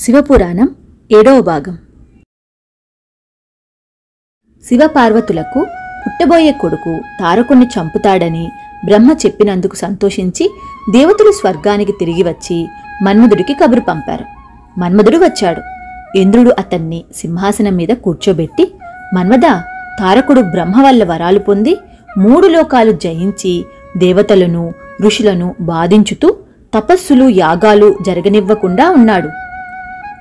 శివపురాణం ఏడవ భాగం. శివపార్వతులకు పుట్టబోయే కొడుకు తారకుణ్ణి చంపుతాడని బ్రహ్మ చెప్పినందుకు సంతోషించి దేవతలు స్వర్గానికి తిరిగి వచ్చి మన్మధుడికి కబురు పంపారు. మన్మధుడు వచ్చాడు. ఇంద్రుడు అతన్ని సింహాసనం మీద కూర్చోబెట్టి మన్మద తారకుడు బ్రహ్మ వల్ల వరాలు పొంది మూడు లోకాలు జయించి దేవతలను ఋషులను బాధించుతూ తపస్సులు యాగాలు జరగనివ్వకుండా ఉన్నాడు.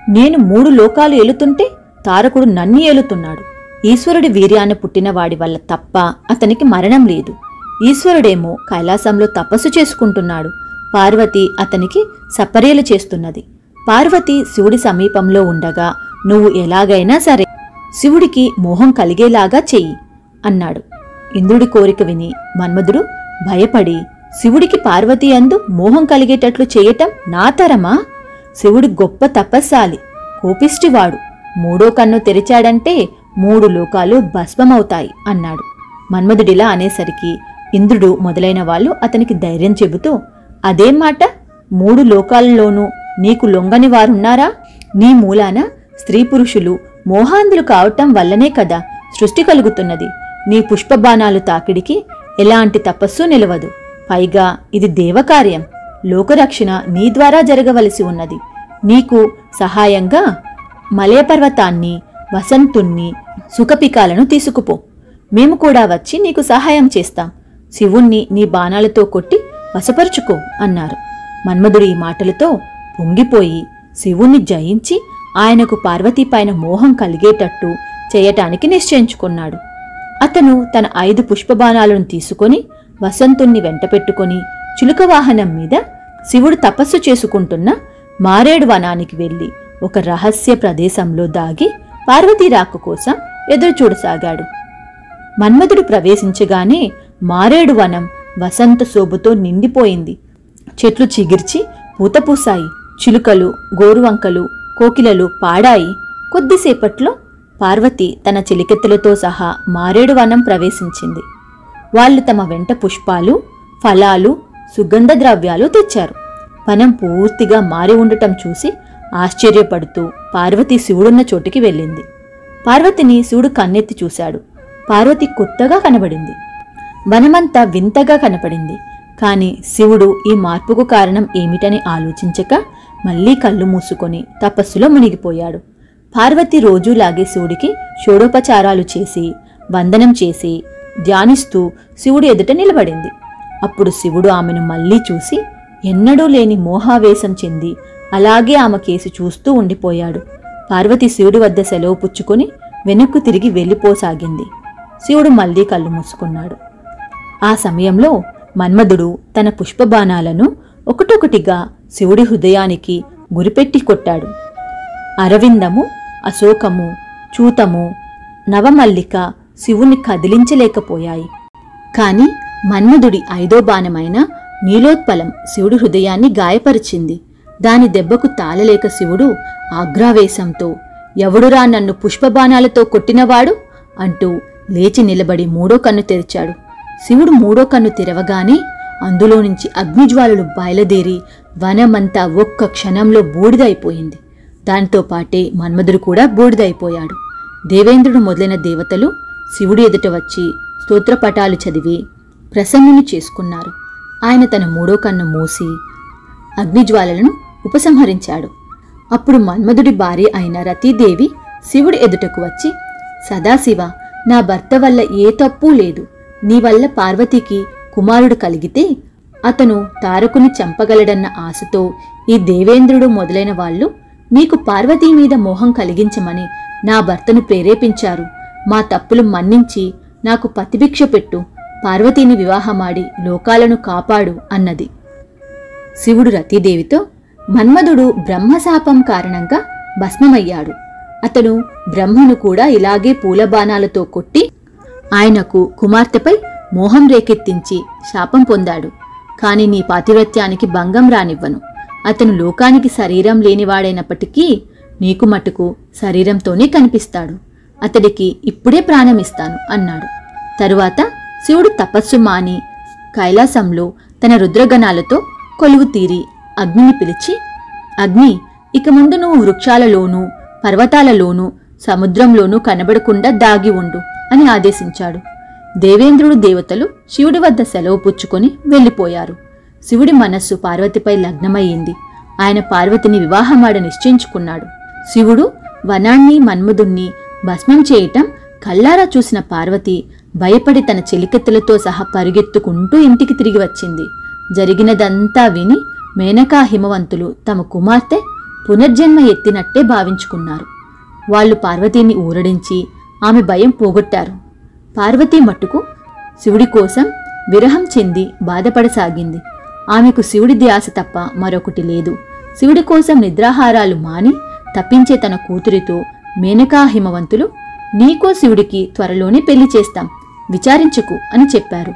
నేను మూడు లోకాలు ఏలుతుంటే తారకుడు నన్ను ఏలుతున్నాడు. ఈశ్వరుడి వీర్యాన పుట్టినవాడి వల్ల తప్ప అతనికి మరణం లేదు. ఈశ్వరుడేమో కైలాసంలో తపస్సు చేసుకుంటున్నాడు. పార్వతి అతనికి సపర్యలు చేస్తున్నది. పార్వతి శివుడి సమీపంలో ఉండగా నువ్వు ఎలాగైనా సరే శివుడికి మోహం కలిగేలాగా చెయ్యి అన్నాడు. ఇంద్రుడి కోరిక విని మన్మధుడు భయపడి శివుడికి పార్వతి అందు మోహం కలిగేటట్లు చేయటం నా తరమా? శివుడు గొప్ప తపస్సాలి. కోపిష్టివాడు. మూడో కన్ను తెరిచాడంటే మూడు లోకాలు భస్మమవుతాయి అన్నాడు. మన్మధుడిలా అనేసరికి ఇంద్రుడు మొదలైన వాళ్ళు అతనికి ధైర్యం చెబుతూ అదేం మాట? మూడు లోకాలలోనూ నీకు లొంగని వారున్నారా? నీ మూలాన స్త్రీ పురుషులు మోహాంధులు కావటం వల్లనే కదా సృష్టి కలుగుతున్నది. నీ పుష్పబాణాలు తాకిడికి ఎలాంటి తపస్సు నిలవదు. పైగా ఇది దేవకార్యం. లోకరక్షణ నీ ద్వారా జరగవలసి ఉన్నది. నీకు సహాయంగా మలయపర్వతాన్ని వసంతుణ్ణి సుఖపికాలను తీసుకుపో. మేము కూడా వచ్చి నీకు సహాయం చేస్తాం. శివుణ్ణి నీ బాణాలతో కొట్టి వశపరుచుకో అన్నారు. మన్మధుడు ఈ మాటలతో పొంగిపోయి శివుణ్ణి జయించి ఆయనకు పార్వతీపైన మోహం కలిగేటట్టు చేయటానికి నిశ్చయించుకున్నాడు. అతను తన ఐదు పుష్పబాణాలను తీసుకొని వసంతుణ్ణి వెంటపెట్టుకొని చిలుక వాహనం మీద శివుడు తపస్సు చేసుకుంటున్న మారేడు వనానికి వెళ్ళి ఒక రహస్య ప్రదేశంలో దాగి పార్వతీ రాక కోసం ఎదురు చూడసాగాడు. మన్మధుడు ప్రవేశించగానే మారేడు వనం వసంత శోభతో నిండిపోయింది. చెట్లు చిగిర్చి పూతపూసాయి చిలుకలు గోరువంకలు కోకిలలు పాడాయి. కొద్దిసేపట్లో పార్వతి తన చిలికెత్తులతో సహా మారేడు వనం ప్రవేశించింది. వాళ్ళు తమ వెంట పుష్పాలు ఫలాలు సుగంధ ద్రవ్యాలు తెచ్చారు. వనం పూర్తిగా మారి ఉండటం చూసి ఆశ్చర్యపడుతూ పార్వతి శివుడున్న చోటికి వెళ్ళింది. పార్వతిని శివుడు కన్నెత్తి చూశాడు. పార్వతి కొత్తగా కనబడింది. వనమంతా వింతగా కనపడింది. కాని శివుడు ఈ మార్పుకు కారణం ఏమిటని ఆలోచించక మళ్ళీ కళ్ళు మూసుకొని తపస్సులో మునిగిపోయాడు. పార్వతి రోజూలాగే శివుడికి షోడోపచారాలు చేసి వందనం చేసి ధ్యానిస్తూ శివుడు ఎదుట నిలబడింది. అప్పుడు శివుడు ఆమెను మళ్ళీ చూసి ఎన్నడూ లేని మోహావేశం చెంది అలాగే ఆమె కేసి చూస్తూ ఉండిపోయాడు. పార్వతి శివుడి వద్ద సెలవు పుచ్చుకొని వెనక్కు తిరిగి వెళ్ళిపోసాగింది. శివుడు మళ్ళీ కళ్ళు మూసుకున్నాడు. ఆ సమయంలో మన్మధుడు తన పుష్పబాణాలను ఒకటొకటిగా శివుడి హృదయానికి గురిపెట్టి కొట్టాడు. అరవిందము అశోకము చూతము నవమల్లిక శివుని కదిలించలేకపోయాయి. కాని మన్మధుడి ఐదో బాణమైన నీలోత్పలం శివుడి హృదయాన్ని గాయపరిచింది. దాని దెబ్బకు తాళలేక శివుడు ఆగ్రావేశంతో ఎవడురా నన్ను పుష్పబాణాలతో కొట్టినవాడు? అంటూ లేచి నిలబడి మూడో కన్ను తెరిచాడు. శివుడు మూడో కన్ను తెరవగానే అందులో నుంచి అగ్నిజ్వాలలు బయలుదేరి వనమంతా ఒక్క క్షణంలో బూడిదైపోయింది. దానితో పాటే మన్మధుడు కూడా బూడిదైపోయాడు. దేవేంద్రుడు మొదలైన దేవతలు శివుడి ఎదుట వచ్చి స్తోత్రపటాలు చదివి ప్రసన్నుని చేసుకున్నారు. ఆయన తన మూడో కన్ను మూసి అగ్నిజ్వాలలను ఉపసంహరించాడు. అప్పుడు మన్మధుడి భార్య అయిన రతీదేవి శివుడి ఎదుటకు వచ్చి సదాశివ నా భర్త వల్ల ఏ తప్పు లేదు. నీ వల్ల పార్వతికి కుమారుడు కలిగితే అతను తారకుని చంపగలడన్న ఆశతో ఈ దేవేంద్రుడు మొదలైన వాళ్ళు మీకు పార్వతీ మీద మోహం కలిగించమని నా భర్తను ప్రేరేపించారు. మా తప్పులు మన్నించి నాకు పతిభిక్ష పెట్టు. పార్వతీని వివాహమాడి లోకాలను కాపాడు అన్నది. శివుడు రతీదేవితో మన్మధుడు బ్రహ్మశాపం కారణంగా భస్మమయ్యాడు. అతను బ్రహ్మను కూడా ఇలాగే పూలబాణాలతో కొట్టి ఆయనకు కుమార్తెపై మోహం రేకెత్తించి శాపం పొందాడు. కాని నీ పాతివ్రత్యానికి భంగం రానివ్వను. అతను లోకానికి శరీరం లేనివాడైనప్పటికీ నీకు మటుకు శరీరంతోనే కనిపిస్తాడు. అతడికి ఇప్పుడే ప్రాణమిస్తాను అన్నాడు. తరువాత శివుడు తపస్సు మాని కైలాసంలో తన రుద్రగణాలతో కొలువు తీరి అగ్నిని పిలిచి అగ్ని ఇక ముందు నువ్వు వృక్షాలలోనూ పర్వతాలలోనూ సముద్రంలోనూ కనబడకుండా దాగి ఉండు అని ఆదేశించాడు. దేవేంద్రుడు దేవతలు శివుడి వద్ద సెలవు పుచ్చుకొని వెళ్ళిపోయారు. శివుడి మనస్సు పార్వతిపై లగ్నమయ్యింది. ఆయన పార్వతిని వివాహమాడ నిశ్చయించుకున్నాడు. శివుడు వనాన్ని మన్మధుణ్ణి భస్మం చేయటం కల్లారా చూసిన పార్వతి భయపడి తన చెలికత్తెలతో సహా పరిగెత్తుకుంటూ ఇంటికి తిరిగి వచ్చింది. జరిగినదంతా విని మేనకా హిమవంతులు తమ కుమార్తె పునర్జన్మ ఎత్తినట్టే భావించుకున్నారు. వాళ్ళు పార్వతీని ఊరడించి ఆమె భయం పోగొట్టారు. పార్వతీ మట్టుకు శివుడి కోసం విరహం చెంది బాధపడసాగింది. ఆమెకు శివుడి ధ్యాస తప్ప మరొకటి లేదు. శివుడి కోసం నిద్రాహారాలు మాని తప్పించే తన కూతురితో మేనకా హిమవంతులు నీకో శివుడికి త్వరలోనే పెళ్ళి చేస్తాం. విచారించకు అని చెప్పారు.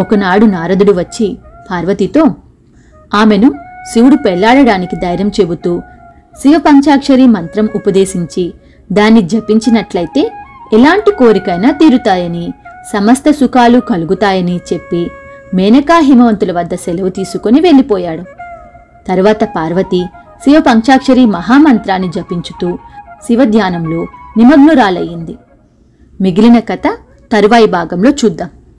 ఒకనాడు నారదుడు వచ్చి పార్వతితో ఆమెను శివుడు పెళ్ళాడడానికి ధైర్యం చెబుతూ శివ పంచాక్షరి మంత్రం ఉపదేశించి దాన్ని జపించినట్లయితే ఎలాంటి కోరికైనా తీరుతాయని సమస్త సుఖాలు కలుగుతాయని చెప్పి మేనకా హిమవంతుల వద్ద సెలవు తీసుకుని వెళ్ళిపోయాడు. తరువాత పార్వతి శివ పంచాక్షరి మహామంత్రాన్ని జపించుతూ శివధ్యానంలో నిమగ్నురాలయ్యింది. మిగిలిన కథ తరువాయి భాగంలో చూద్దాం.